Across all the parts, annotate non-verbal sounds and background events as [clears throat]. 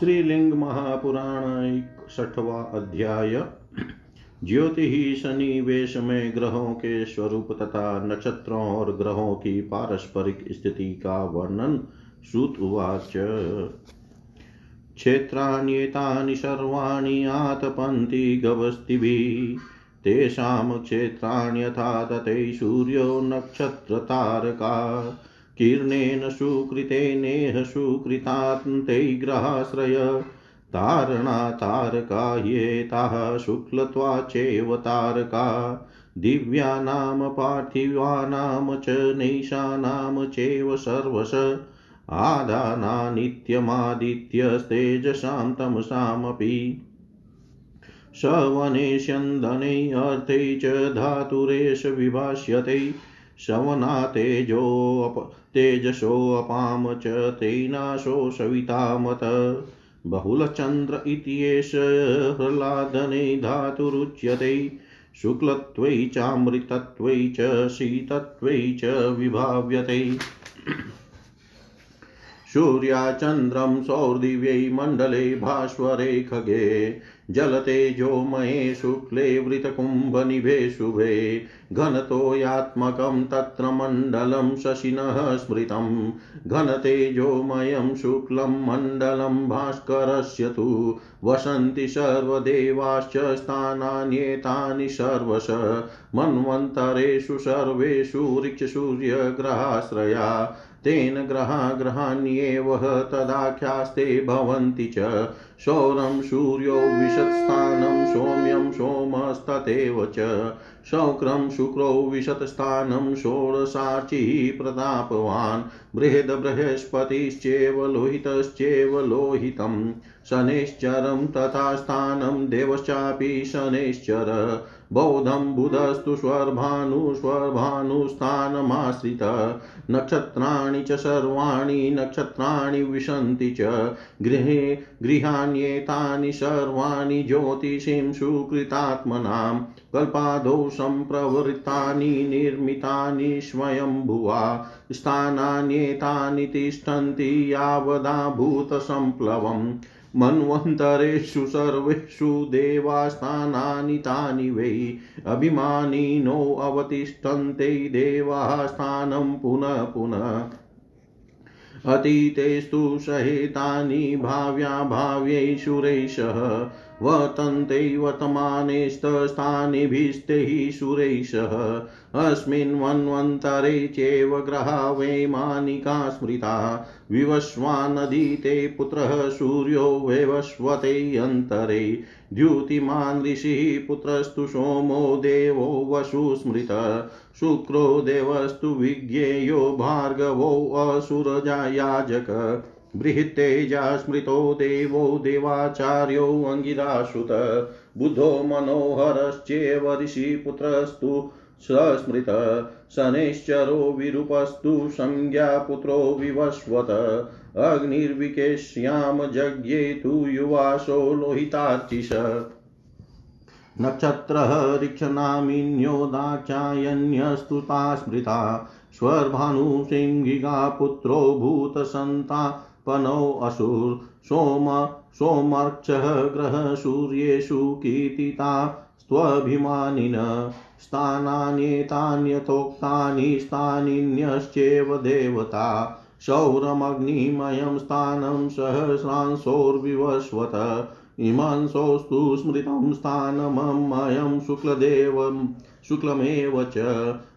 श्रीलिंग महापुराण छठवा अध्याय। ज्योति सनिवेश में ग्रहों के स्वरूप तथा नक्षत्रों और ग्रहों की पारस्परिक स्थिति का वर्णन श्रुत उवाच। क्षेत्राण्येतानि सर्वाणि आतपन्ति गवस्तिभिः, तेषां क्षेत्राण्यथा तते सूर्यो नक्षत्रतारका। कीर्णेन सुकृतेनेह सुकृतान्ते ग्रहाश्रय तारणा तारका ह्येताः शुक्लत्वाचेव तारका। दिव्यानां पार्थिवानां च नैषानां चैव सर्वश। आदानानित्यमादित्यस्तेजसां तमसामपि। सवनेष्यन्दने अर्थे च धातुरेष विभाष्यते। शवना तेजोऽप तेजसोऽपाम च तेनाशो सवितामत। बहुलचन्द्र इत्येष ह्लादने धातुरुच्यते। शुक्लत्वै चामृतत्वै च शीतत्वै च विभाव्यते। [clears throat] सूर्याचन्द्रं सौर्दिव्यै मण्डले भास्वरे खगे जलतेजोमये शुक्ले वृतकुम्भनिभे शुभे घनतोयात्मकं तत्र मण्डलं शशिनः स्मृतं घनतेजोमयं शुक्लं मण्डलं भास्करस्य तु। वसन्ति सर्वदेवाश्च स्थानान्येतानि सर्वश। मन्वन्तरेषु सर्वेषु ऋक्षसूर्यग्रहाश्रया तेन ग्रहा ग्रहाण्येव तदाख्यास्ते भवन्ति च। शौरं सूर्यो विशत्स्थानं, सौम्यं सोमस्तथैव च। शौक्रं शुक्रो विशतस्थानं षोडशाचिः प्रतापवान्। बृहद्बृहस्पतिश्चेव लोहितश्चेव लोहितं। शनैश्चरं तथा स्थानं, देवश्चापि शनैश्चर। बौद्धं बुधस्तु स्वर्भानुस्वर्भानुस्थानमाश्रित नक्षत्राणि च सर्वाणि, नक्षत्राणि विशन्ति च। गृहे गृहाण्येतानि सर्वाणि ज्योतिषीं सुकृतात्मनां। कल्पादौ सम्प्रवृत्तानि, निर्मितानि स्वयंभुवा। स्थानान्येतानि तिष्ठन्ति यावदा भूतसम्प्लवम् मन्वन्तरेषु सर्वेषु देवास्थानानि तानि वै अभिमानिनो अवतिष्ठन्ते देवाः स्थानं पुनः पुनः। अतीतेस्तु सहेतानि भाव्याभाव्यैषुरैषः वतन्ते वर्तमानेस्तस्थानिभिस्तैः सुरैषः। अस्मिन् मन्वन्तरे चैव ग्रहा वैमानिका स्मृता। विवस्वानदीते पुत्रः सूर्यो वैवस्वते अन्तरे। द्युतिमान् ऋषिः पुत्रस्तु सोमो देवो वसु स्मृत शुक्रो देवस्तु विज्ञेयो भार्गवो असुरजायाजक। बृहत्तेजा स्मृतो देवो देवाचार्यो अङ्गिरासुत बुधो मनोहरश्चेव ऋषिपुत्रस्तु सस्मृत शनैश्चरो विरूपस्तु संज्ञापुत्रो विवस्वत अग्निर्विकेश्याम यज्ञे तु युवासो लोहितार्चिष। नक्षत्रः ऋक्षनामिन्यो दाक्षायण्यस्तु स्मृता। स्वर्भानुसिंहिका पुत्रो भूतसन्तापनौ असुर। सोम, सोमर्क्षः ग्रहसूर्येषु कीर्तिता स्वभिमानिन स्थानान्येतान्यथोक्तानि स्थानिन्यश्चैव देवता सौरमग्निमयं स्थानं सहस्रांशोर्विवस्वत इमांसोस्तु स्मृतं स्थानमयं शुक्लदेवं शुक्लमेव च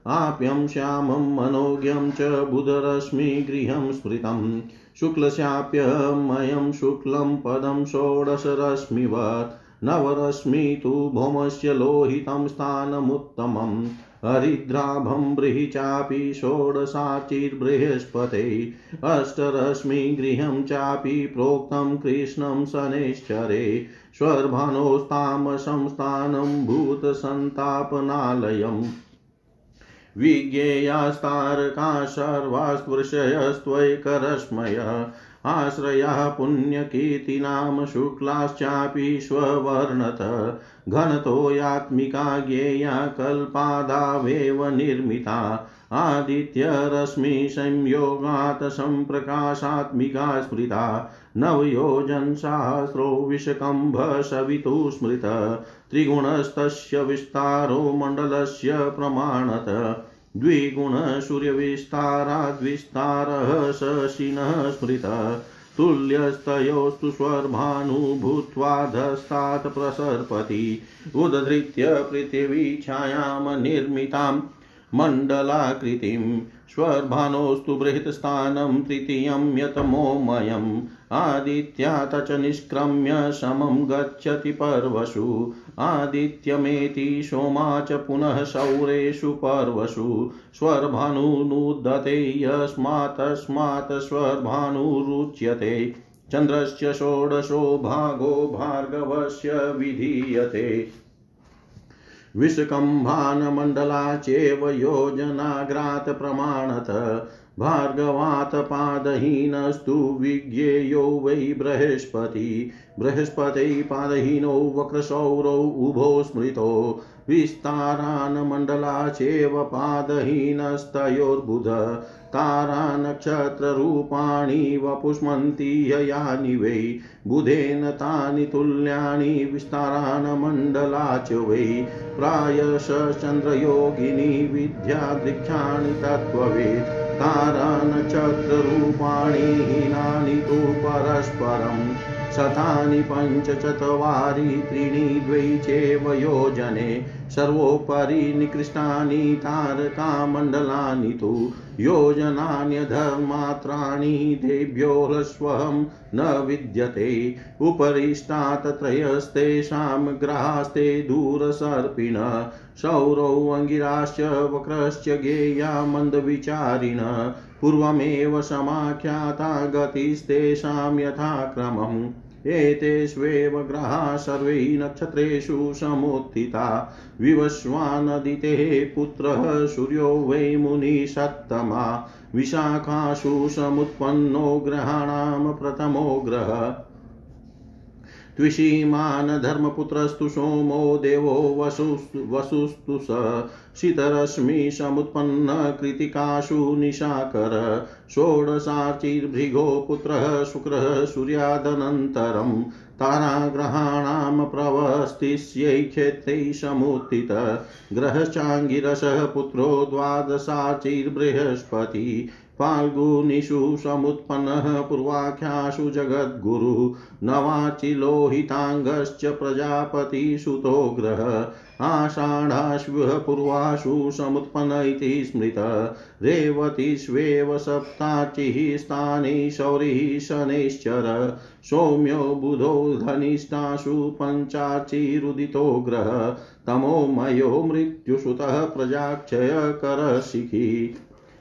आप्यं श्यामं मनोज्ञं च बुधरश्मिगृहं स्मृतं शुक्लशाप्यमयं शुक्लं पदं षोडशरश्मिवत् नवरश्मि तु भौमस्य लोहितं स्थानमुत्तमम् हरिद्राभं बृहि चापि षोडशाचिर्बृहस्पते। अष्टरश्मिगृहं चापि प्रोक्तं कृष्णं शनैश्चरे। स्वर्भानोस्तामसं स्थानं भूतसन्तापनालयम्। विज्ञेयास्तारका सर्वास्पृशयस्त्वैकरश्मय। आश्रयाः पुण्यकीर्तिनाम शुक्लाश्चापि स्ववर्णत। घनतोयात्मिका ज्ञेया कल्पादावेव निर्मिता। आदित्यरश्मिसंयोगात् सम्प्रकाशात्मिका स्मृता। नवयोजनसहस्रो विषकम्भ सवितु स्मृत। त्रिगुणस्तस्य विस्तारो मण्डलस्य प्रमाणत। द्विगुणसूर्यविस्ताराद्विस्तारः शशिनः स्मृतः। तुल्यस्तयोस्तु स्वर्भानुभूत्वा धस्तात् प्रसर्पति। उदधृत्य पृथिवी छायां निर्मितां मण्डलाकृतिं। स्वर्भानोस्तु बृहत्स्थानं तृतीयं यतमोमयम्। आदित्यात च निष्क्रम्य समं गच्छति पर्वसु। आदित्यमेति सोमा च पुनः सौरेषु पर्वसु स्वर्भानुनुदते यस्मात्तस्मात् स्वर्भानुरुच्यते। चन्द्रस्य षोडशो भागो भार्गवस्य विधीयते। विषकम्भानमण्डला चैव योजनाग्रात् प्रमाणत भार्गवात् पादहीनस्तु विज्ञेयो वै बृहस्पति। बृहस्पति पादहीनो वक्रसौरौ उभो स्मृतो। विस्तारान्मण्डला चैव पादहीनस्तयोर्बुध। तारानक्षत्ररूपाणि वपुष्मन्ति यानि वै बुधेन तानि तुल्यानि विस्तारान्मण्डला च वै प्रायश चन्द्रयोगिनी विद्यादृक्षाणि तत्त्ववेत्। तारानक्षत्ररूपाणि हीनानि तु परस्परम् शतानि पञ्चचत्वारि त्रीणि द्वै चैव योजने सर्वोपरि निकृष्टानि तारकामण्डलानि तु योजनान्यधर्मात्राणि तेभ्योऽस्वहं न विद्यते। उपरिष्टात् त्रयस्तेषां ग्रहास्ते दूरसर्पिण सौरौ अङ्गिराश्च वक्रश्च गेया मन्दविचारिण पूर्वमेव समाख्याता गतिस्तेषां यथाक्रमम् एतेष्वेव ग्रहाः सर्वै नक्षत्रेषु समुत्थिता। विवस्वानदितेः पुत्रः सूर्यो वै मुनिषत्तमा विशाखासु समुत्पन्नो ग्रहाणां प्रथमो ग्रहः। त्विषीमान् धर्मपुत्रस्तु सोमो देवो वसुस्तु वसुस्तु स शीतरश्मिसमुत्पन्न कृतिकासु निशाकर षोडशाचिर्भृगो पुत्रः शुक्रः सूर्यादनन्तरं ताराग्रहाणां प्रवस्थिष्यै क्षेत्रै समुत्थित ग्रहश्चाङ्गिरसः पुत्रो द्वादशाचिर्बृहस्पति फाल्गुनिषु समुत्पन्नः पूर्वाख्यासु जगद्गुरु नवाचिलोहिताङ्गश्च प्रजापतिसुतो ग्रह आषाढाश्वः पूर्वासु समुत्पन्न इति स्मृत। रेवतीष्वेव सप्ताचिः स्थाने शौरिः शनैश्चर। सौम्यो बुधो धनिष्ठासु पञ्चाचिरुदितो ग्रह तमोमयो मृत्युसुतः प्रजाक्षयकरशिखी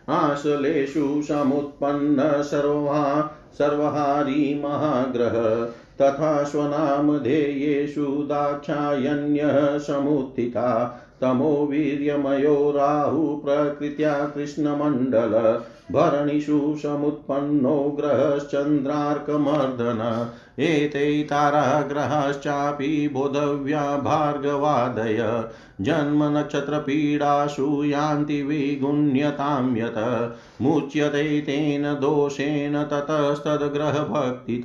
आशलेषु समुत्पन्न सर्वा सर्वहारी महाग्रह तथा स्वनामधेयेषु दाक्षायण्यः समुत्थिता। तमो वीर्यमयो राहु प्रकृत्या कृष्णमण्डल। भरणिषु समुत्पन्नो ग्रहश्चन्द्रार्कमर्दन। एते ताराग्रहाश्चापि बोधव्या भार्गवादय। जन्मनक्षत्रपीडासु यान्ति विगुण्यतां यत। मुच्यते तेन दोषेण ततस्तद्ग्रहभक्तित।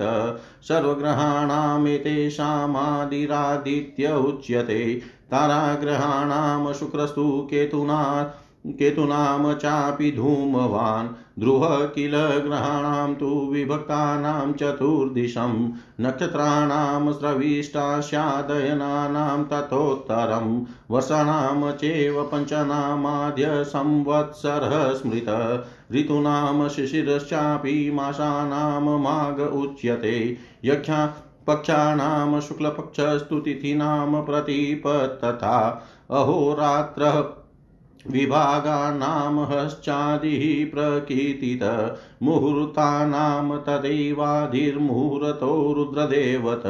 सर्वग्रहाणामेतेषामादिरादित्य उच्यते। ताराग्रहाणां शुक्रस्तु केतुना केतूनां चापि धूमवान् ध्रुवः किल ग्रहाणां तु विभक्तानां चतुर्दिशं नक्षत्राणां स्रविष्टास्यादयनानां ततोत्तरं वर्षाणां चैव पञ्चनामाद्य स्मृत ऋतूनां शिशिरश्चापि मासानां माघ उच्यते यक्षा पक्षाणां शुक्लपक्षस्तु तिथीनां प्रतीपतथा, अहोरात्रः विभागानां हश्चादिः प्रकीर्तित मुहूर्तानां तदैवाधिर्मुहूर्तो रुद्रदेवत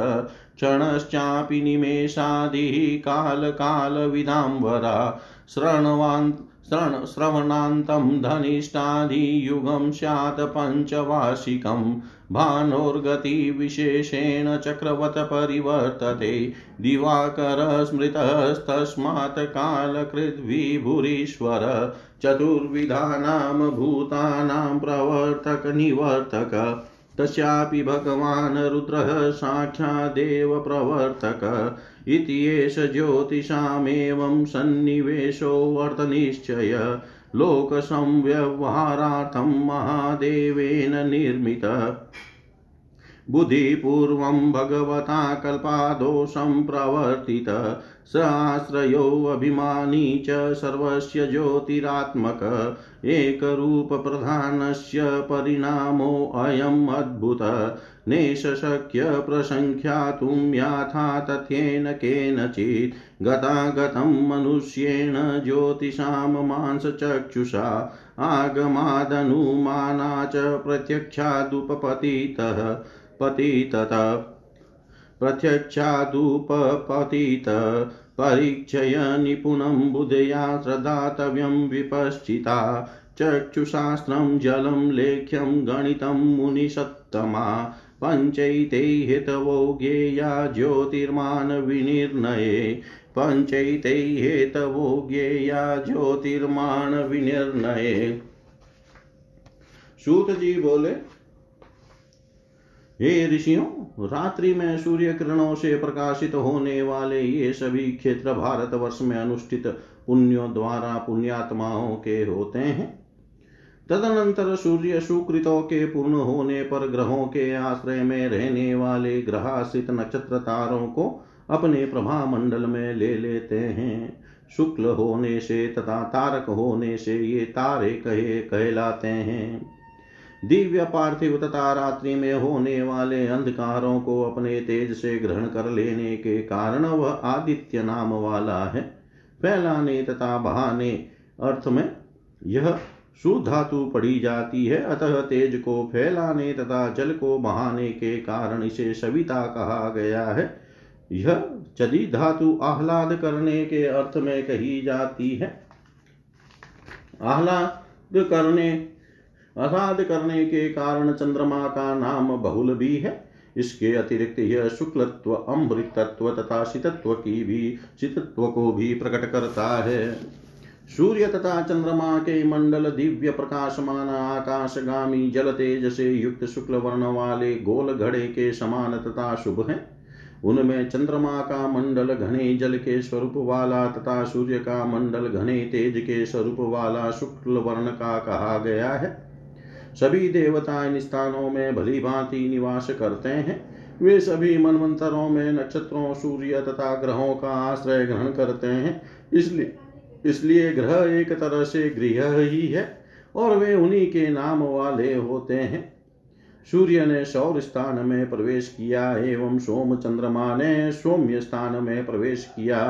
क्षणश्चापि निमेषादिः कालकालविदाम्बरा शृण्वान् श्रण श्रवणान्तं धनिष्ठाधियुगं स्यात् पञ्चवार्षिकं भानोर्गतिविशेषेण चक्रवत् परिवर्तते। दिवाकर स्मृतस्तस्मात् कालकृद्विभुरीश्वर। चतुर्विधानां भूतानां प्रवर्तक निवर्तक। तस्यापि भगवान् रुद्रः साक्षादेव प्रवर्तक। इति एष ज्योतिषामेवं सन्निवेशोऽर्थनिश्चय लोकसंव्यवहारार्थं महादेवेन निर्मित। बुद्धिपूर्वं भगवता कल्पादो सम्प्रवर्तित स आश्रयोऽभिमानी च सर्वस्य ज्योतिरात्मक। एकरूपप्रधानस्य परिणामोऽयम् अद्भुत। नेशशक्य प्रसङ्ख्यातुं याथा तथ्येन केनचित् गतागतं मनुष्येण ज्योतिषां मांसचक्षुषा आगमादनुमाना च प्रत्यक्षादुपपतितः पतितत। प्रत्यक्षादुपपतित। परीक्षय निपुणं बुधया श्रद्धातव्यं विपश्चिता। चक्षुशास्त्रं जलं लेख्यं गणितं मुनिसत्तमा पञ्चैते हेतवो ज्ञेया ज्योतिर्मानविनिर्णये पञ्चैते हेतवो ज्ञेया ज्योतिर्मानविनिर्णये। सूत जी बोले, हे ऋषियों, रात्रि में सूर्य किरणों से प्रकाशित होने वाले ये सभी क्षेत्र भारत वर्ष में अनुष्ठित पुण्यों द्वारा पुण्यात्माओं के होते हैं। तदनंतर सूर्य सुकृतों के पूर्ण होने पर ग्रहों के आश्रय में रहने वाले ग्रहाश्रित नक्षत्र तारों को अपने प्रभा मंडल में ले लेते हैं। शुक्ल होने से तथा तारक होने से ये तारे कहे कहलाते हैं। दिव्य पार्थिव तथा रात्रि में होने वाले अंधकारों को अपने तेज से ग्रहण कर लेने के कारण वह आदित्य नाम वाला है। फैलाने तथा बहाने अर्थ में यह सुधातु पड़ी जाती है। अतः तेज को फैलाने तथा जल को बहाने के कारण इसे सविता कहा गया है। यह चदी धातु आह्लाद करने के अर्थ में कही जाती है। आह्लाद करने आह्लाद करने के कारण चंद्रमा का नाम बहुल भी है। इसके अतिरिक्त यह शुक्लत्व, अमृतत्व तथा शीतत्व की भी, शीतत्व को भी प्रकट करता है। सूर्य तथा चंद्रमा के मंडल दिव्य प्रकाशमान आकाशगामी जल तेज से युक्त शुक्ल वर्ण वाले गोल घड़े के समान तथा शुभ है। उनमें चंद्रमा का मंडल घने जल के स्वरूप वाला तथा सूर्य का मंडल घने तेज के स्वरूप वाला शुक्ल वर्ण का कहा गया है। सभी देवता इन स्थानों में भली भांति निवास करते हैं। वे सभी मनवंतरों में नक्षत्रों, सूर्य तथा ग्रहों का आश्रय ग्रहण करते हैं। इसलिए इसलिए ग्रह एक तरह से गृह ही है और वे उन्हीं के नाम वाले होते हैं। सूर्य ने सौर स्थान में प्रवेश किया एवं सोम चंद्रमा ने सौम्य स्थान में प्रवेश किया।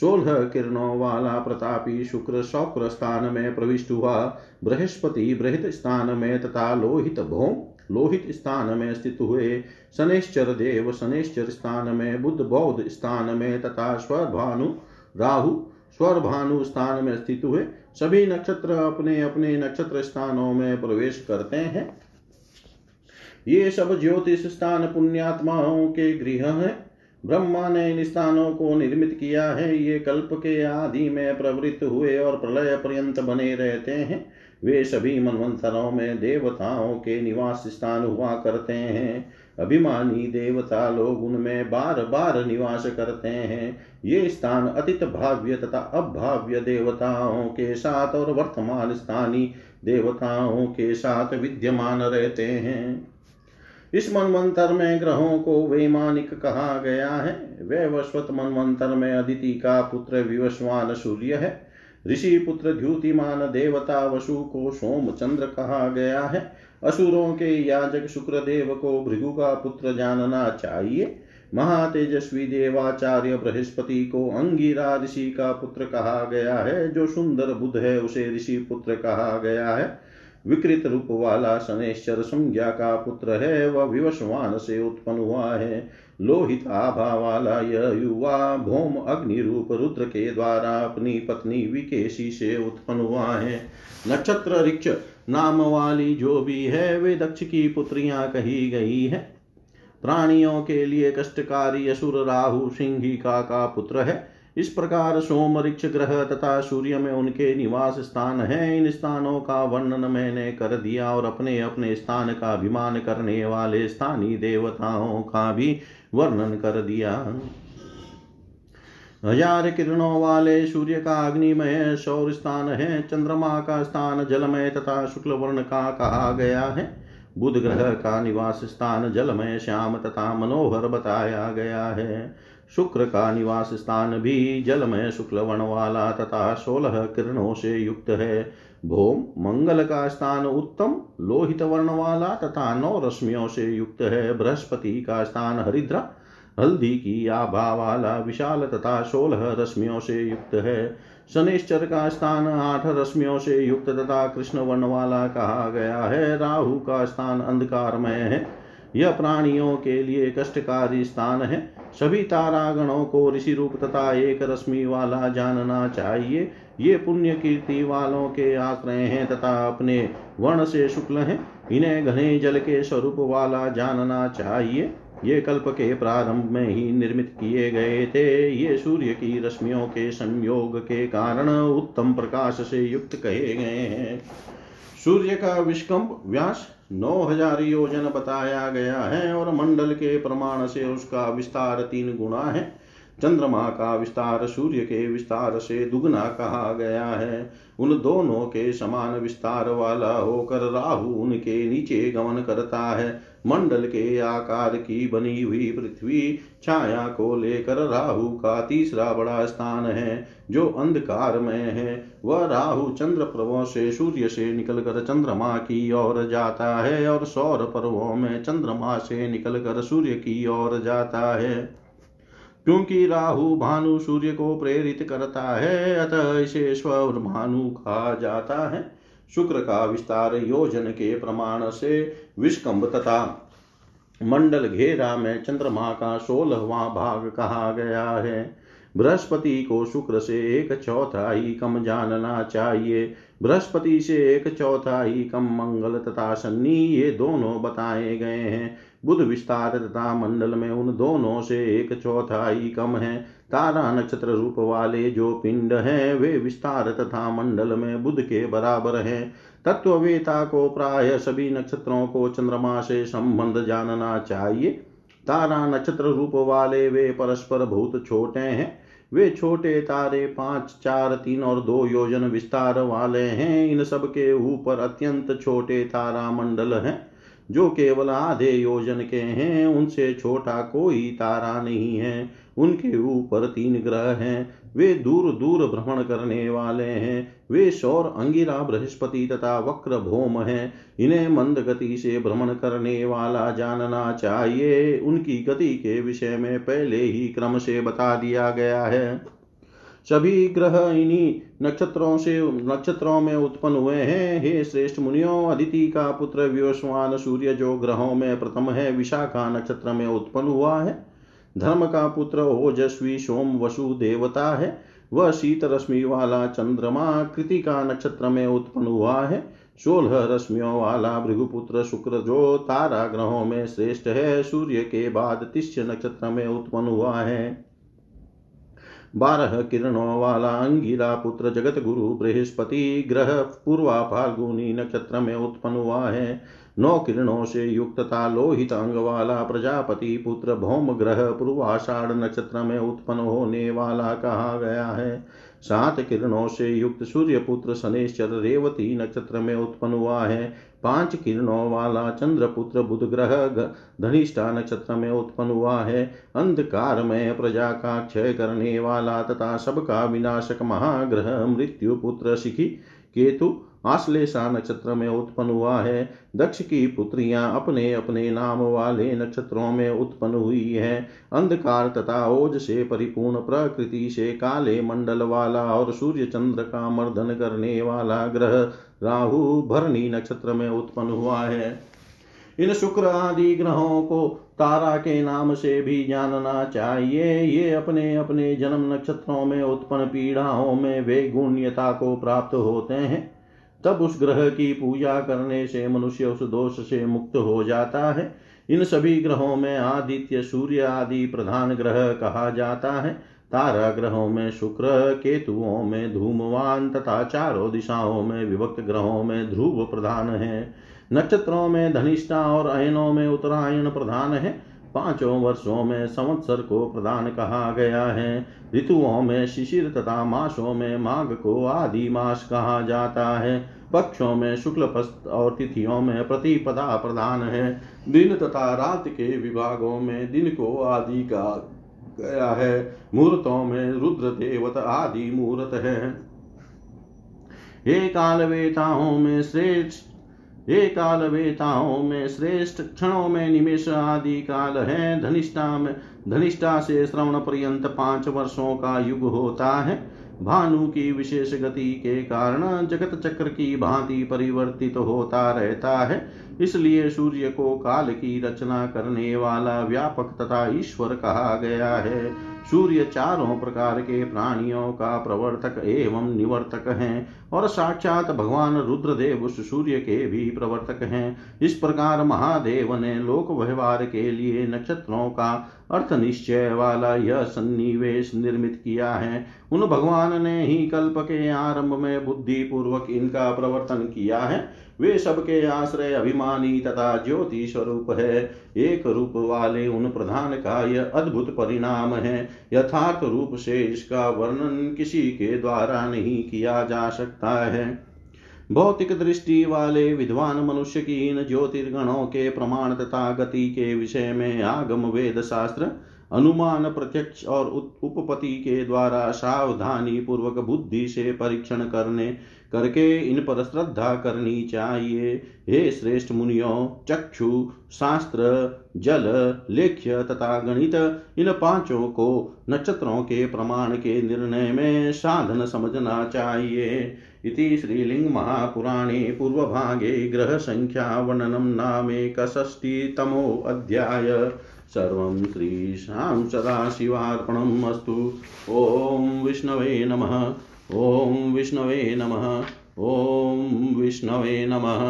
सोलह किरणों वाला प्रतापी शुक्र शौक्र स्थान में प्रविष्ट हुआ। बृहस्पति बृहत स्थान में तथा लोहित भौम लोहित स्थान में स्थित हुए। शनेश्चर देव शनेश्चर स्थान में बुद्ध बौद्ध स्थान में तथा स्वभानु राहु स्वर भानु स्थान में स्थित हुए। सभी नक्षत्र अपने अपने नक्षत्र स्थानों में प्रवेश करते हैं। ये सब ज्योतिष स्थान पुण्यात्माओं के गृह हैं। ब्रह्मा ने इन स्थानों को निर्मित किया है। ये कल्प के आदि में प्रवृत्त हुए और प्रलय पर्यंत बने रहते हैं। वे सभी मनवंतरों में देवताओं के निवास स्थान हुआ करते हैं। अभिमानी देवता लोग उनमें बार बार निवास करते हैं। ये स्थान अतीत भाव्य तथा अभाव्य देवताओं के साथ और वर्तमान स्थानीय देवताओं के साथ विद्यमान रहते हैं। इस मनवंतर में ग्रहों को वैमानिक कहा गया है। वैवस्वत मनवंतर में अदिति का पुत्र विवस्वान सूर्य है। ऋषि पुत्र द्युतिमान देवता वसु को सोम चंद्र कहा गया है। असुरों के याजक शुक्रदेव को भृगु का पुत्र जानना चाहिए। महातेजस्वी देवाचार्य बृहस्पति को अंगिरा ऋषि का पुत्र कहा गया है, जो सुंदर बुद्ध है, उसे ऋषि पुत्र कहा गया है। विकृत रूप वाला शनेश्वर संज्ञा का पुत्र है, वह विवशवान से उत्पन्न हुआ है। लोहित आभा वाला यह युवा भौम अग्नि रूप रुद्र के द्वारा अपनी पत्नी विकेशी से उत्पन्न हुआ है। नक्षत्र ऋक्ष नाम वाली जो भी है, वे दक्ष की पुत्रियाँ कही गई है। प्राणियों के लिए कष्टकारी असुर राहु सिंहिका का पुत्र है। इस प्रकार सोम सोमरिक्ष ग्रह तथा सूर्य में उनके निवास स्थान है। इन स्थानों का वर्णन मैंने कर दिया और अपने अपने स्थान का अभिमान करने वाले स्थानीय देवताओं का भी वर्णन कर दिया हज़ार किरणों वाले सूर्य का अग्निमय सौर स्थान है चंद्रमा का स्थान जलमय तथा शुक्ल वर्ण का कहा गया है। बुध ग्रह का निवास स्थान जलमय श्याम तथा मनोहर बताया गया है। शुक्र का निवास स्थान भी जलमय शुक्ल वर्ण वाला तथा सोलह किरणों से युक्त है। भोम मंगल का स्थान उत्तम, लोहित वर्ण वाला तथा नौ रश्मियों से युक्त है बृहस्पति का स्थान हरिद्रा। हल्दी की आभा वाला, विशाल तथा सोलह रश्मियों से युक्त है। शनिश्चर का स्थान आठ रश्मियों से युक्त तथा कृष्ण वर्ण वाला कहा गया है। राहु का स्थान अंधकारमय है। यह प्राणियों के लिए कष्टकारी स्थान है। सभी तारागणों को ऋषि रूप तथा एक रश्मि वाला जानना चाहिए। ये पुण्य कीर्ति वालों के आश्रय हैं तथा अपने वर्ण से शुक्ल हैं। इन्हें घने जल के स्वरूप वाला जानना चाहिए। ये कल्प के प्रारंभ में ही निर्मित किए गए थे। ये सूर्य की रश्मियों के संयोग के कारण उत्तम प्रकाश से युक्त कहे गए हैं। सूर्य का विष्कंप व्यास नौ हज़ार योजन बताया गया है और मंडल के प्रमाण से उसका विस्तार तीन गुणा है। चंद्रमा का विस्तार, सूर्य के विस्तार से दुगना कहा गया है। उन दोनों के समान विस्तार वाला होकर राहु उनके नीचे गमन करता है। मंडल के आकार की बनी हुई पृथ्वी छाया को लेकर राहु का तीसरा बड़ा स्थान है, जो अंधकार में है। वह राहु चंद्र पर्वों से सूर्य से निकलकर चंद्रमा की ओर जाता है और सौर पर्वों में चंद्रमा से निकलकर सूर्य की ओर जाता है। क्योंकि राहु भानु सूर्य को प्रेरित करता है, अतः इसे स्वर भानु कहा जाता है। शुक्र का विस्तार योजन के प्रमाण से विष्कम्भ तथा मंडल घेरा में चंद्रमा का सोलहवा भाग कहा गया है। बृहस्पति को शुक्र से एक चौथाई कम जानना चाहिए। बृहस्पति से एक चौथाई कम मंगल तथा शनि, ये दोनों बताए गए हैं। बुध विस्तार तथा मंडल में उन दोनों से एक चौथाई कम है। तारा नक्षत्र रूप वाले जो पिंड हैं, वे विस्तार तथा मंडल में बुध के बराबर हैं। तत्ववेता को प्राय सभी नक्षत्रों को चंद्रमा से संबंध जानना चाहिए। तारा नक्षत्र रूप वाले वे परस्पर बहुत छोटे हैं। वे छोटे तारे पाँच, चार, तीन और दो योजन विस्तार वाले हैं। इन सब के ऊपर अत्यंत छोटे तारा मंडल हैं। जो केवल आधे योजन के हैं, उनसे छोटा कोई तारा नहीं है। उनके ऊपर तीन ग्रह हैं, वे दूर दूर भ्रमण करने वाले हैं। वे सौर, अंगिरा, बृहस्पति तथा वक्र भौम हैं। इन्हें मंद गति से भ्रमण करने वाला जानना चाहिए। उनकी गति के विषय में पहले ही क्रम से बता दिया गया है। सभी ग्रह इन्हीं नक्षत्रों से नक्षत्रों में उत्पन्न हुए हैं। हे श्रेष्ठ मुनियों, अदिति का पुत्र व्योस्वान सूर्य जो ग्रहों में प्रथम है, विशाखा नक्षत्र में उत्पन्न हुआ है। धर्म का पुत्र ओजस्वी सोम वसु देवता है। वह शीत रश्मि वाला चंद्रमा कृतिका नक्षत्र में उत्पन्न हुआ है। सोलह रश्मियों वाला भृगुपुत्र शुक्र जो तारा ग्रहों में श्रेष्ठ है। सूर्य के बाद तिष्य नक्षत्र में उत्पन्न हुआ है। बारह किरणों वाला अंगिरा पुत्र जगत गुरु बृहस्पति ग्रह पूर्वा फाल्गुनी नक्षत्र में उत्पन्न हुआ है। नौ किरणों से युक्त था लोहित अंग वाला प्रजापति पुत्र भौम ग्रह पूर्वाषाढ़ नक्षत्र में उत्पन्न होने वाला कहा गया है। सात किरणों से युक्त सूर्य पुत्र शनेश्वर रेवती नक्षत्र में उत्पन्न हुआ है। पाँच किरणों वाला चंद्रपुत्र बुध ग्रह धनिष्ठा नक्षत्र में उत्पन्न हुआ है। अंधकार में प्रजा का क्षय करने वाला तथा सबका विनाशक महाग्रह मृत्यु पुत्र शिखी केतु आश्लेषा नक्षत्र में उत्पन्न हुआ है। दक्ष की पुत्रियाँ अपने अपने नाम वाले नक्षत्रों में उत्पन्न हुई है। अंधकार तथा ओज से परिपूर्ण प्रकृति से काले मंडल वाला और सूर्य चंद्र का मर्दन करने वाला ग्रह राहु भरणी नक्षत्र में उत्पन्न हुआ है। इन शुक्र आदि ग्रहों को तारा के नाम से भी जानना चाहिए। ये अपने अपने जन्म नक्षत्रों में उत्पन्न पीड़ाओं में वे गुण्यता को प्राप्त होते हैं। तब उस ग्रह की पूजा करने से मनुष्य उस दोष से मुक्त हो जाता है। इन सभी ग्रहों में आदित्य, सूर्य आदि प्रधान ग्रह कहा जाता है। तारा ग्रहों में शुक्र, केतुओं में धूमवान तथा चारों दिशाओं में विभक्त ग्रहों में ध्रुव प्रधान है। नक्षत्रों में धनिष्ठा और अयनों में उत्तरायण प्रधान है। पाँचों वर्षों में संवत्सर को प्रधान कहा गया है। ऋतुओं में शिशिर तथा मासों में माघ को आदि मास कहा जाता है। पक्षों में शुक्ल और तिथियों में प्रतिपदा प्रधान है। दिन तथा रात के विभागों में दिन को आदि का गया है। मुहूर्तों में रुद्र, देवत आदि मुहूर्त है। हे काल वेताओं में श्रेष्ठ हे काल वेताओं में, श्रेष्ठ क्षणों में निमेश आदि काल है। धनिष्ठा में, धनिष्ठा से श्रवण पर्यंत पाँच वर्षों का युग होता है। भानु की विशेष गति के कारण जगत चक्र की भांति परिवर्तित होता रहता है। इसलिए सूर्य को काल की रचना करने वाला व्यापक तथा ईश्वर कहा गया है। सूर्य चारों प्रकार के प्राणियों का प्रवर्तक एवं निवर्तक है और साक्षात भगवान रुद्रदेव उस सूर्य के भी प्रवर्तक हैं। इस प्रकार महादेव ने लोक व्यवहार के लिए नक्षत्रों का अर्थ निश्चय वाला यह सन्निवेश निर्मित किया है। उन भगवान ने ही कल्प के आरंभ में बुद्धि पूर्वक इनका प्रवर्तन किया है। वे सबके आश्रय अभिमानी तथा ज्योति स्वरूप है। एक रूप वाले उन प्रधान का यह अद्भुत परिणाम है। यथार्थ रूप से इसका वर्णन किसी के द्वारा नहीं किया जा सकता है। भौतिक दृष्टि वाले विद्वान मनुष्य की इन ज्योतिर्गणों के प्रमाण तथा गति के विषय में आगम वेद शास्त्र, अनुमान प्रत्यक्ष और उपपति के द्वारा सावधानी पूर्वक बुद्धि से परीक्षण करने करके इन पर श्रद्धा करनी चाहिए। हे श्रेष्ठ मुनियों, चक्षु, शास्त्र, जल, लेख्य तथा गणित, इन पाँचों को नक्षत्रों के प्रमाण के निर्णय में साधन समझना चाहिए। इति श्रीलिङ्गमहापुराणे पूर्वभागे ग्रहसङ्ख्यावर्णनं नामेकषष्टितमोऽध्याय सर्वं श्रीशां सदाशिवार्पणम् अस्तु। ॐ विष्णवे नमः। ॐ विष्णवे नमः ॐ विष्णवे नमः।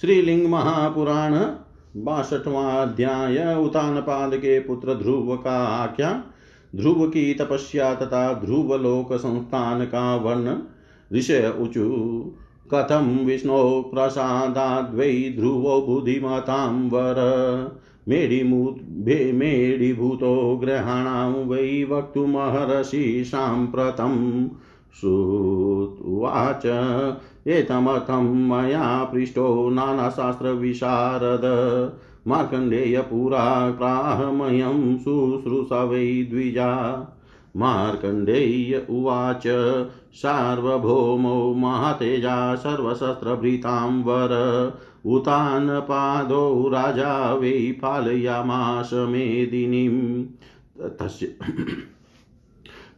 श्रीलिंग महापुराण बासठवां अध्याय उतानपाद के पुत्र ध्रुव का आख्या। ध्रुव की तपस्या तथा ध्रुव लोक संस्थान का वर्ण। ऋषय ऊचु कथम विष्णो प्रसादाद्वै ध्रुवो बुद्धिमतां वर। मेढीभूतो ग्रहाणां वै वक्तुमहर्षि साम्प्रतं। श्रुत्वाच एतमर्थं मया पृष्टो नानाशास्त्रविशारद। मार्कण्डेयपुरा प्राहमयं शुश्रूषवै द्विजा। मार्कण्डेय्य उवाच, सार्वभौमो महातेजा सर्वशस्त्रभृतां वर। उतानपादो राजा वै पालयामास मेदिनीं तस्य [coughs]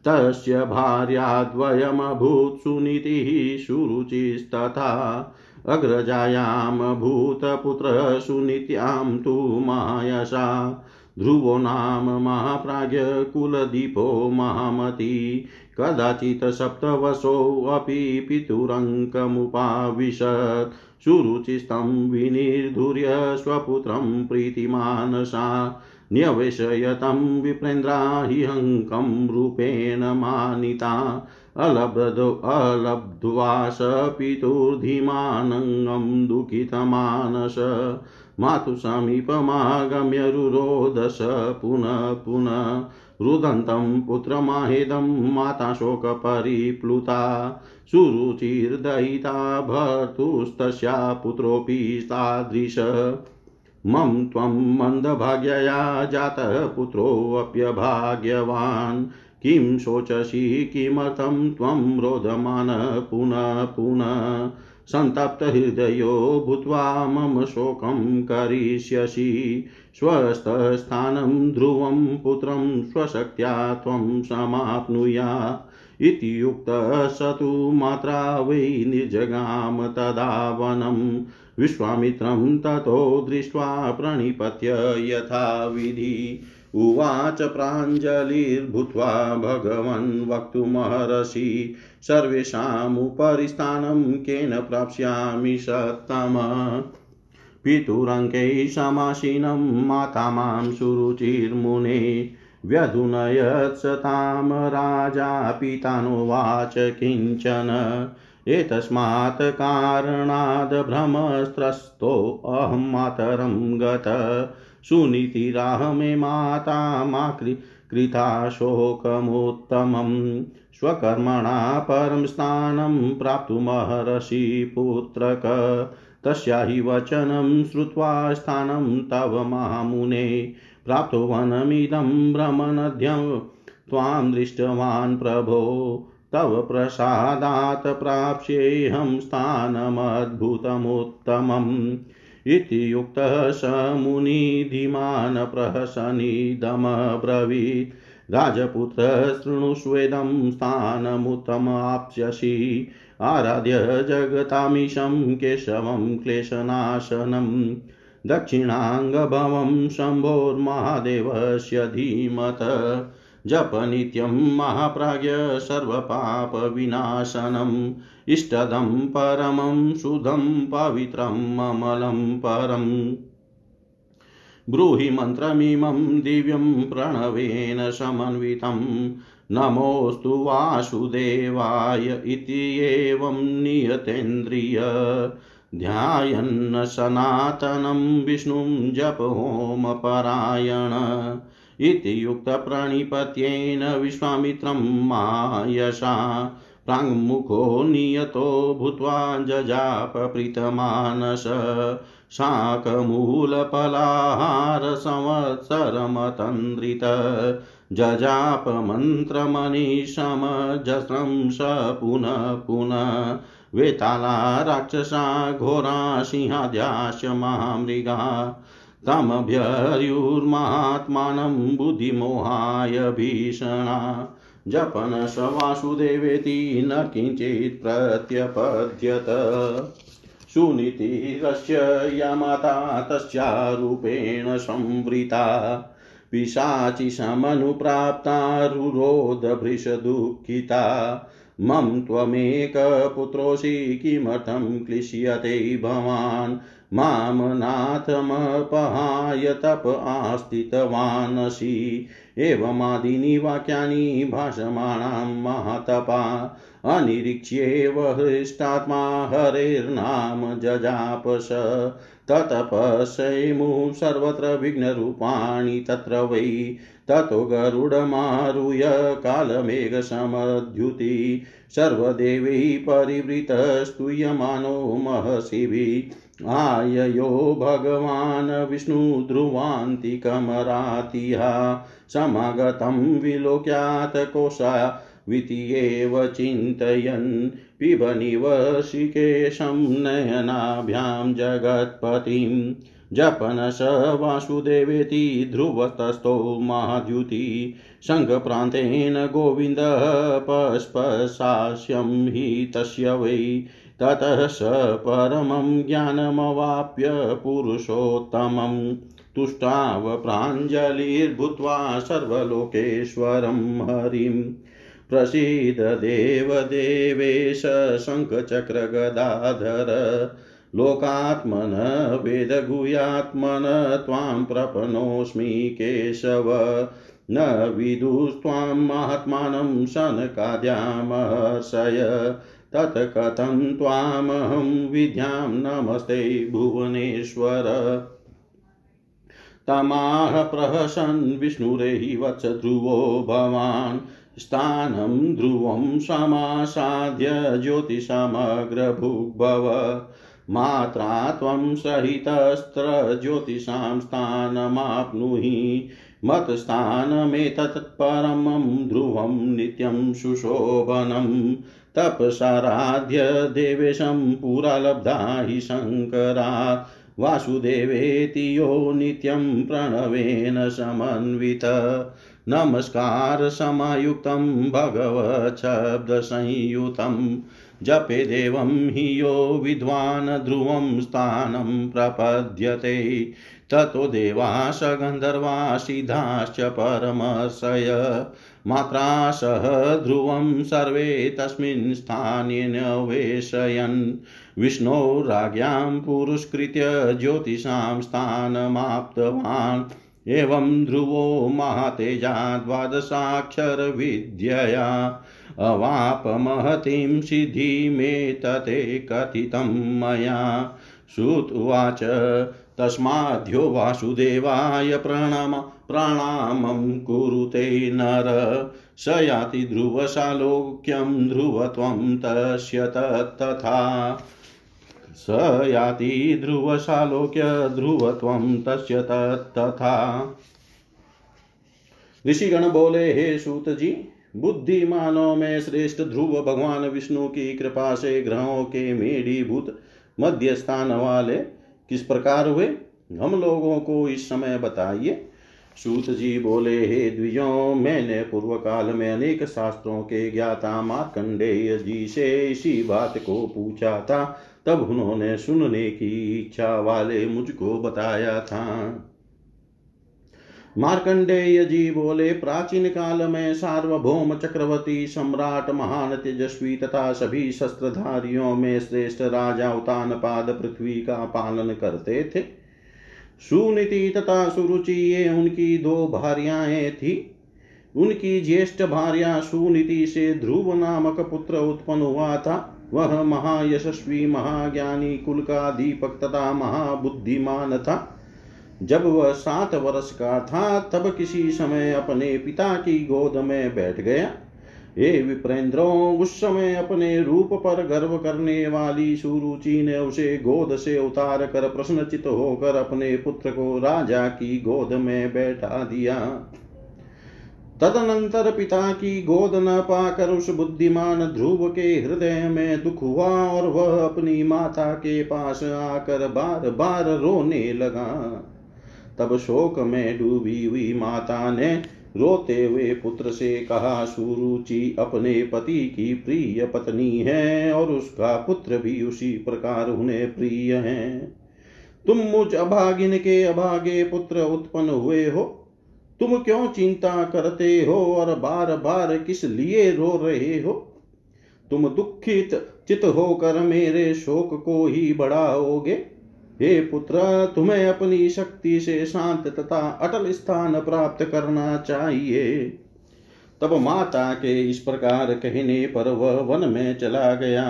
तस्य भार्याद्वयमभूत् सुनीतिः सुरुचिस्तथा। अग्रजायां भूतपुत्रः सुनीत्यां तु मायसा। ध्रुवो नाम महाप्राज्ञ कुलदीपो महामती। कदाचित् सप्तवशोऽपि पितुरङ्कमुपाविशत् सुरुचिस्तं विनिर्धुर्य स्वपुत्रं प्रीतिमानसा, न्यवेशयतं विप्रेन्द्रा हि हङ्कं रूपेण मानिता। अलब्धो अलब्ध्वा स पितुर्धिमानङ्गं दुःखितमानस, मातुसमीपमागम्य रुरोदश पुनः पुनः रुदन्तं पुत्रमाहेदं माता शोकपरिप्लुता सुरुचिर्दयिता भर्तुस्तस्या पुत्रोऽपि तादृश मम त्वं मन्दभाग्यया जातः पुत्रोऽप्यभाग्यवान्। किं शोचसि, किमर्थं त्वं रोदमान पुनः पुनः। सन्तप्तहृदयो भूत्वा मम शोकं करिष्यसि। स्वस्थस्थानं ध्रुवं पुत्रं स्वशक्त्या त्वं समाप्नुया। इत्युक्तः स तु मात्रा वै निर्जगाम तदा वनं। विश्वामित्रं ततो दृष्ट्वा प्रणिपत्य यथाविधि। उवाच प्राञ्जलिर्भूत्वा भगवन् वक्तुमहर्षि सर्वेषामुपरि स्थानं केन प्राप्स्यामि सत्तम। पितुरङ्कैः समासीनं माता माँ सुरुचिर्मुने व्यधुनयत्स तां राजा पितानुवाच किंचन। एतस्मात् कारणाद् भ्रमस्त्रस्तोऽहं मातरं गत। सुनीतिराह मे माता मा कृता शोकमुत्तमम् स्वकर्मणा परं स्थानं प्राप्तुमहर्षि पुत्रक। तस्या हि वचनं श्रुत्वा स्थानं तव मामुने प्राप्तो वनमिदं भ्रमणध्यं त्वां दृष्टवान् प्रभो, तव प्रसादात् प्राप्स्येऽहं स्थानमद्भुतमुत्तमम्। इति युक्तः स मुनिधिमान् प्रहसनिदमब्रवीत् राजपुत्र शृणुष्वेदं स्थानमुत्तमाप्स्यसि। आराध्य जगतामीशं केशवं क्लेशनाशनं। दक्षिणाङ्गभवं शम्भोर्महादेवस्य धीमत। जप नित्यं महाप्राज्ञ सर्वपापविनाशनम् इष्टदं परमं शुद्धं पवित्रम् अमलं परम्। ब्रूहि मन्त्रमिमं दिव्यं प्रणवेन समन्वितं, नमोऽस्तु वासुदेवाय इति एवं नियतेन्द्रिय। ध्यायन्न सनातनं विष्णुं जपहोमपरायण। इति युक्तप्रणिपत्येन विश्वामित्रं मायशा। प्राङ्मुखो नियतो भूत्वा जजापप्रीतमानस। शाकमूलफलाहारसंवत्सरमतन्द्रित। जजापमन्त्रमनीशमजस्रं स पुनः पुनः। वेताला, राक्षसा, घोरा, सिंहाद्याश्च महामृगा। तमभ्यर्युर्मात्मानं बुद्धिमोहाय भीषणा। जपन स वासुदेवेति न किञ्चित् प्रत्यपद्यत। सुनीतिरस्य यमाता तस्या रूपेण संवृता। पिशाचि समनुप्राप्ता मम त्वमेकपुत्रोऽसि किमर्थं क्लिश्यते भवान्? माँ नाथमपहाय तप आस्थितवानसि एवमादीनि वाक्यानि भाषमाणां महातपा। अनिरीक्ष्येव हृष्टात्मा हरेर्नाम जजापस ततपशैमु सर्वत्र विघ्नरूपाणि तत्र वै। ततो गरुडमारुह्य कालमेघसमद्युति। सर्वदेवैः परिवृतस्तूयमानो महर्षिभिः। आययो भगवान् विष्णुध्रुवान्तिकमरातिहा समागतं विलोक्यात् कोशा वितीयेव चिन्तयन् पिबनिवशिकेशं नयनाभ्यां जगत्पतिम् जपन स वासुदेवेति ध्रुवतस्थो महाद्युति शङ्खप्रान्तेन गोविन्दः पस्पशास्यं हि तस्य वै ततः स परमं ज्ञानमवाप्य पुरुषोत्तमम्। तुष्टाव प्राञ्जलिर्भूत्वा सर्वलोकेश्वरं हरिम्। प्रसीद शङ्खचक्रगदाधर। लोकात्मन वेदगुयात्मन त्वां प्रपन्नोऽस्मि केशव। न विदुस्त्वां महात्मानं शनकाद्यामहर्षय। तत्कथं त्वामहं विद्यां नमस्ते भुवनेश्वर। तमाह प्रहसन् विष्णुरेहि वत्स ध्रुवो भवान्। स्थानं ध्रुवं समासाद्य ज्योतिषमग्रभुग्भव। मात्रा त्वं सहितस्त्र ज्योतिषां स्थानमाप्नुहि। मत्स्थानमेतत्परमं ध्रुवं नित्यं सुशोभनं तपसाराध्य देवेशं पुरा लब्धा हि शङ्करात् वासुदेवेति यो नित्यं प्रणवेन समन्वित। नमस्कारसमयुक्तं भगवच्छब्दसंयुतं जपे देवं हि यो विद्वान् ध्रुवं स्थानं प्रपद्यते। ततो देवाश गन्धर्वा सिद्धाश्च परमर्षय मात्रा सह ध्रुवं सर्वे तस्मिन् स्थाने न्यवेशयन् विष्णोराज्ञां पुरस्कृत्य ज्योतिषां स्थानमाप्तवान्। एवं ध्रुवो महातेजा द्वादशाक्षरविद्यया। अवापमहतीं सिद्धिमेतते कथितं मया। श्रुत उवाच तस्माद्यो वासुदेवाय प्रणाम, प्राणामं कुरुते नर। स याति ध्रुवशालोक्यं ध्रुवत्वं तस्य तथा। स याति ध्रुवशालोक्य ध्रुवत्वं तस्य तथा। ऋषिगण बोले, हे सूत जी बुद्धिमानों में श्रेष्ठ ध्रुव भगवान विष्णु की कृपा से ग्रहों के मेढीभूत मध्य स्थान वाले किस प्रकार हुए? हम लोगों को इस समय बताइए। सूत जी बोले, हे द्विजो, मैंने पूर्व काल में अनेक शास्त्रों के ज्ञाता मार्कंडेय जी से इसी बात को पूछा था। तब उन्होंने सुनने की इच्छा वाले मुझको बताया था। मार्कंडेय जी बोले, प्राचीन काल में सार्वभौम चक्रवर्ती सम्राट महान तेजस्वी तथा सभी शस्त्रधारियों में श्रेष्ठ राजा उतान पाद पृथ्वी का पालन करते थे। सुनीति तथा सुरुचि, ये उनकी दो भार्याएँ थी। उनकी ज्येष्ठ भार्या सुनीति से ध्रुव नामक पुत्र उत्पन्न हुआ था। वह महायशस्वी, महाज्ञानी, कुल का दीपक तथा महाबुद्धिमान था। जब वह सात वर्ष का था, तब किसी समय अपने पिता की गोद में बैठ गया। हे विप्रेंद्रों, उस समय अपने रूप पर गर्व करने वाली सुरुचि ने उसे गोद से उतार कर प्रश्नचित होकर अपने पुत्र को राजा की गोद में बैठा दिया। तदनंतर पिता की गोद न पाकर उस बुद्धिमान ध्रुव के हृदय में दुख हुआ और वह अपनी माता के पास आकर बार बार रोने लगा। तब शोक में डूबी हुई माता ने रोते हुए पुत्र से कहा, सुरुचि अपने पति की प्रिय पत्नी है और उसका पुत्र भी उसी प्रकार उन्हें प्रिय है। तुम मुझ अभागिन के अभागे पुत्र उत्पन्न हुए हो। तुम क्यों चिंता करते हो और बार बार किस लिए रो रहे हो? तुम दुखित चित होकर मेरे शोक को ही बढ़ाओगे। हे पुत्र, तुम्हें अपनी शक्ति से शांत तथा अटल स्थान प्राप्त करना चाहिए। तब माता के इस प्रकार कहने पर वह वन में चला गया।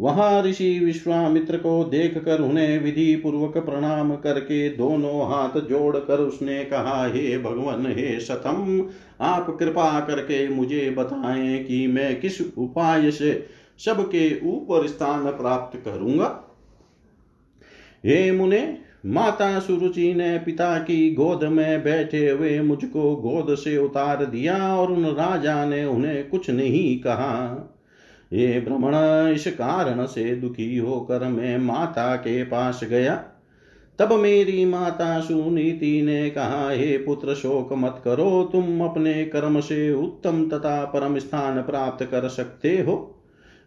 वहाँ ऋषि विश्वामित्र को देख कर उन्हें विधि पूर्वक प्रणाम करके दोनों हाथ जोड़कर उसने कहा, हे भगवान, हे सतम आप कृपा करके मुझे बताएँ कि मैं किस उपाय से सबके ऊपर स्थान प्राप्त करूँगा? हे मुने, माता सुरुचि ने पिता की गोद में बैठे हुए मुझको गोद से उतार दिया और उन राजा ने उन्हें कुछ नहीं कहा। ये भ्रमण इस कारण से दुखी होकर मैं माता के पास गया। तब मेरी माता सुनीति ने कहा, हे पुत्र, शोक मत करो, तुम अपने कर्म से उत्तम तथा परम स्थान प्राप्त कर सकते हो।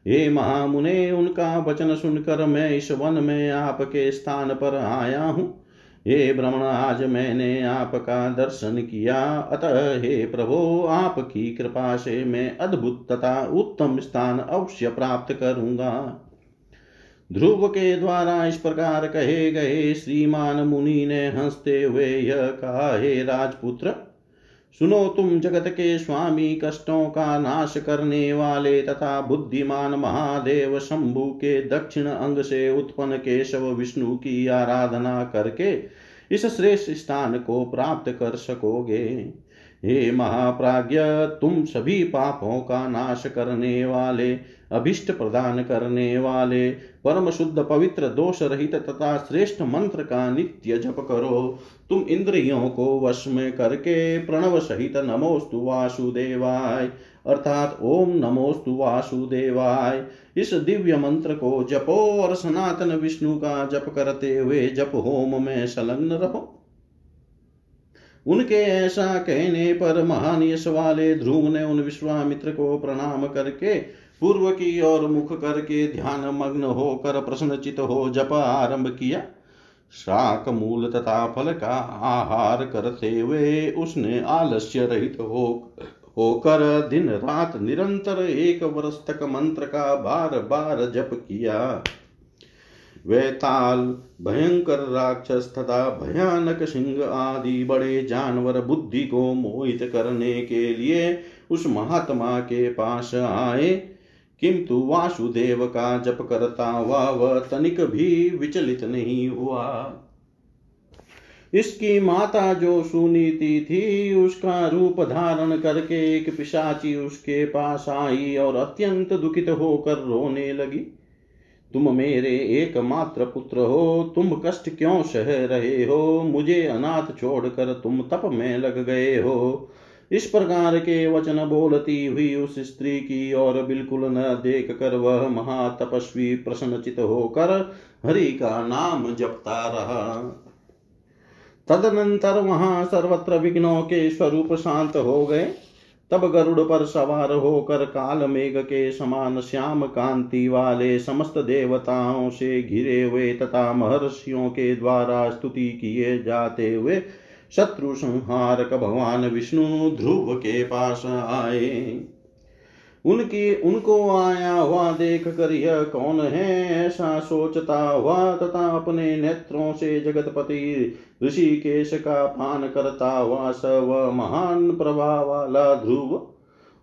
हे महामुने, उनका वचन सुनकर मैं इस वन में आपके स्थान पर आया हूँ। हे भ्रमण आज मैंने आपका दर्शन किया। अतः हे प्रभो, आपकी कृपा से मैं अद्भुत तथा उत्तम स्थान अवश्य प्राप्त करूँगा। ध्रुव के द्वारा इस प्रकार कहे गए श्रीमान मुनि ने हँसते हुए यह कहा, हे राजपुत्र सुनो तुम जगत के स्वामी, कष्टों का नाश करने वाले तथा बुद्धिमान महादेव शंभु के दक्षिण अंग से उत्पन्न केशव विष्णु की आराधना करके इस श्रेष्ठ स्थान को प्राप्त कर सकोगे। हे महाप्राज्य तुम सभी पापों का नाश करने वाले अभिष्ट प्रदान करने वाले। परम शुद्ध पवित्र दोष रहित तथा श्रेष्ठ मंत्र का नित्य जप करो। तुम इंद्रियों को वश में करके प्रणव सहित नमोस्तु वासुदेवाय। अर्थात ओम नमोस्तु वासुदेवाय। इस दिव्य मंत्र को जपो और सनातन विष्णु का जप करते हुए जप होम में संलग्न रहो। उनके ऐसा कहने पर महान यश वाले ध्रुव ने उन विश्वामित्र को प्रणाम करके पूर्व की ओर मुख करके ध्यान मग्न होकर प्रश्नचित हो जप आरंभ किया। शाक मूल तथा फल का आहार करते हुए उसने आलस्य रहित हो, होकर दिन रात निरंतर एक वर्ष तक मंत्र का बार बार जप किया। वैताल, भयंकर राक्षस तथा भयानक सिंह आदि बड़े जानवर बुद्धि को मोहित करने के लिए उस महात्मा के पास आए। किंतु वासुदेव का जप करता हुआ वह तनिक भी विचलित नहीं हुआ। इसकी माता जो सुनीति थी, उसका रूप धारण करके एक पिशाची उसके पास आई और अत्यंत दुखित होकर रोने लगी। तुम मेरे एकमात्र पुत्र हो, तुम कष्ट क्यों सह रहे हो? मुझे अनाथ छोड़कर तुम तप में लग गए हो। इस प्रकार के वचन बोलती हुई उस स्त्री की और बिल्कुल न देख कर वह महातपस्वी प्रसन्नचित होकर हरि का नाम जपता रहा। तदनंतर वहाँ सर्वत्र विघ्नों के स्वरूप शांत हो गए। तब गरुड़ पर सवार होकर काल मेघ के समान श्याम कांति वाले समस्त देवताओं से घिरे हुए तथा महर्षियों के द्वारा स्तुति किए जाते हुए शत्रु संहारक भगवान विष्णु ध्रुव के पास आए। उनकी, उनको आया हुआ देख कर यह कौन है? ऐसा सोचता हुआ तथा अपने नेत्रों से जगतपति ऋषिकेश का पान करता हुआ सब महान प्रभाव वाला ध्रुव,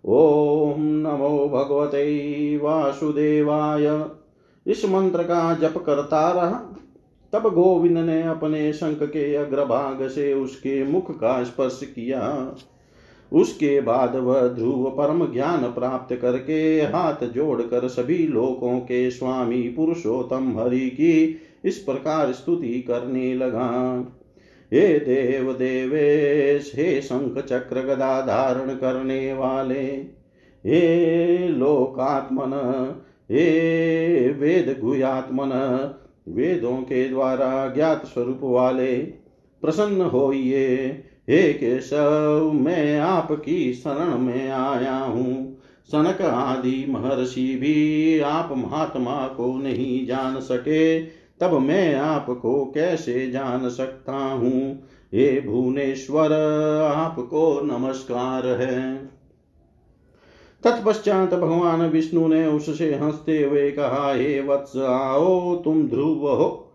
ओम नमो भगवते वासुदेवाय। इस मंत्र का जप करता रहा। तब गोविंद ने अपने शंख के अग्रभाग से उसके मुख का स्पर्श किया। उसके बाद वह ध्रुव परम ज्ञान प्राप्त करके हाथ जोड़कर सभी लोकों के स्वामी पुरुषोत्तम हरि की इस प्रकार स्तुति करने लगा। हे देव देवेश, हे शंख चक्र गदा धारण करने वाले, हे लोकात्मन, हे वेद गुयात्मन वेदों के द्वारा ज्ञात स्वरूप वाले प्रसन्न होइए। हे केशव, मैं आपकी शरण में आया हूँ। सनक आदि महर्षि भी आप महात्मा को नहीं जान सके, तब मैं आपको कैसे जान सकता हूँ? हे भुवनेश्वर, आपको नमस्कार है। तत्पश्चात भगवान विष्णु ने उससे हँसते हुए कहा, हे वत्स, आओ, तुम ध्रुव हो।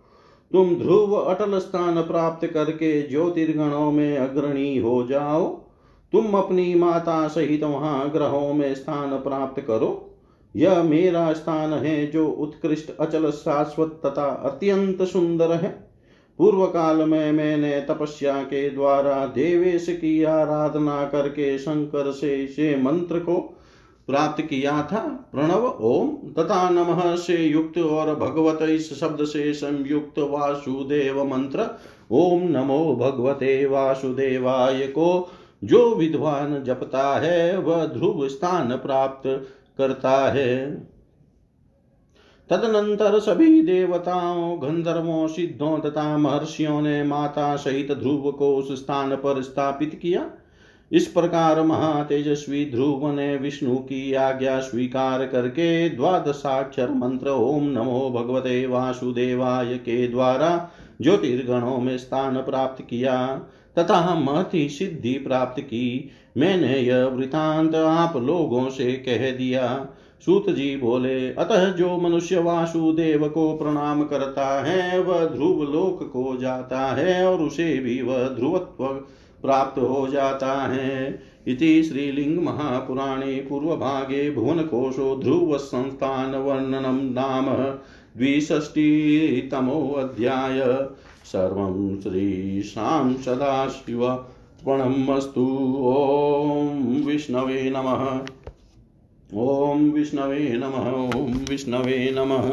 तुम ध्रुव अटल स्थान प्राप्त करके ज्योतिर्गणों में अग्रणी हो जाओ। तुम अपनी माता सहित वहाँ ग्रहों में स्थान प्राप्त करो। यह मेरा स्थान है जो उत्कृष्ट, अचल, शाश्वत तथा अत्यंत सुंदर है। पूर्व काल में मैंने तपस्या के द्वारा देवेश की आराधना करके शंकर से से मंत्र को प्राप्त किया था, प्रणव, ओम, तथा नमः से युक्त और भगवत इस शब्द से संयुक्त वासुदेव मंत्र, ओम नमो भगवते वासुदेवाय को, जो विद्वान जपता है, वह ध्रुव स्थान प्राप्त करता है। तदनंतर सभी देवताओं, गंधर्वों, सिद्धों तथा महर्षियों ने माता सहित ध्रुव को उस स्थान पर स्थापित किया। इस प्रकार महातेजस्वी ध्रुव ने विष्णु की आज्ञा स्वीकार करके द्वादशाक्षर मंत्र ओम नमो भगवते वासुदेवाय के द्वारा ज्योतिर्गणों में स्थान प्राप्त किया, तथा महती सिद्धि प्राप्त की। मैंने यह वृतांत आप लोगों से कह दिया। सूत जी बोले, अतः जो मनुष्य वासुदेव को प्रणाम करता है, वह ध्रुव लोक को जाता है और उसे भी वह ध्रुवत्व प्राप्त हो जाता है। इति श्रीलिंग महापुराणे पूर्वभागे भुवनकोशो ध्रुवसंस्थानवर्णनं नाम द्विषष्टितमोऽध्याय। सर्वं श्रीशां सदाशिवत्वणमस्तु ॐ विष्णवे नमः। ॐ विष्णवे नमः। ॐ विष्णवे नमः।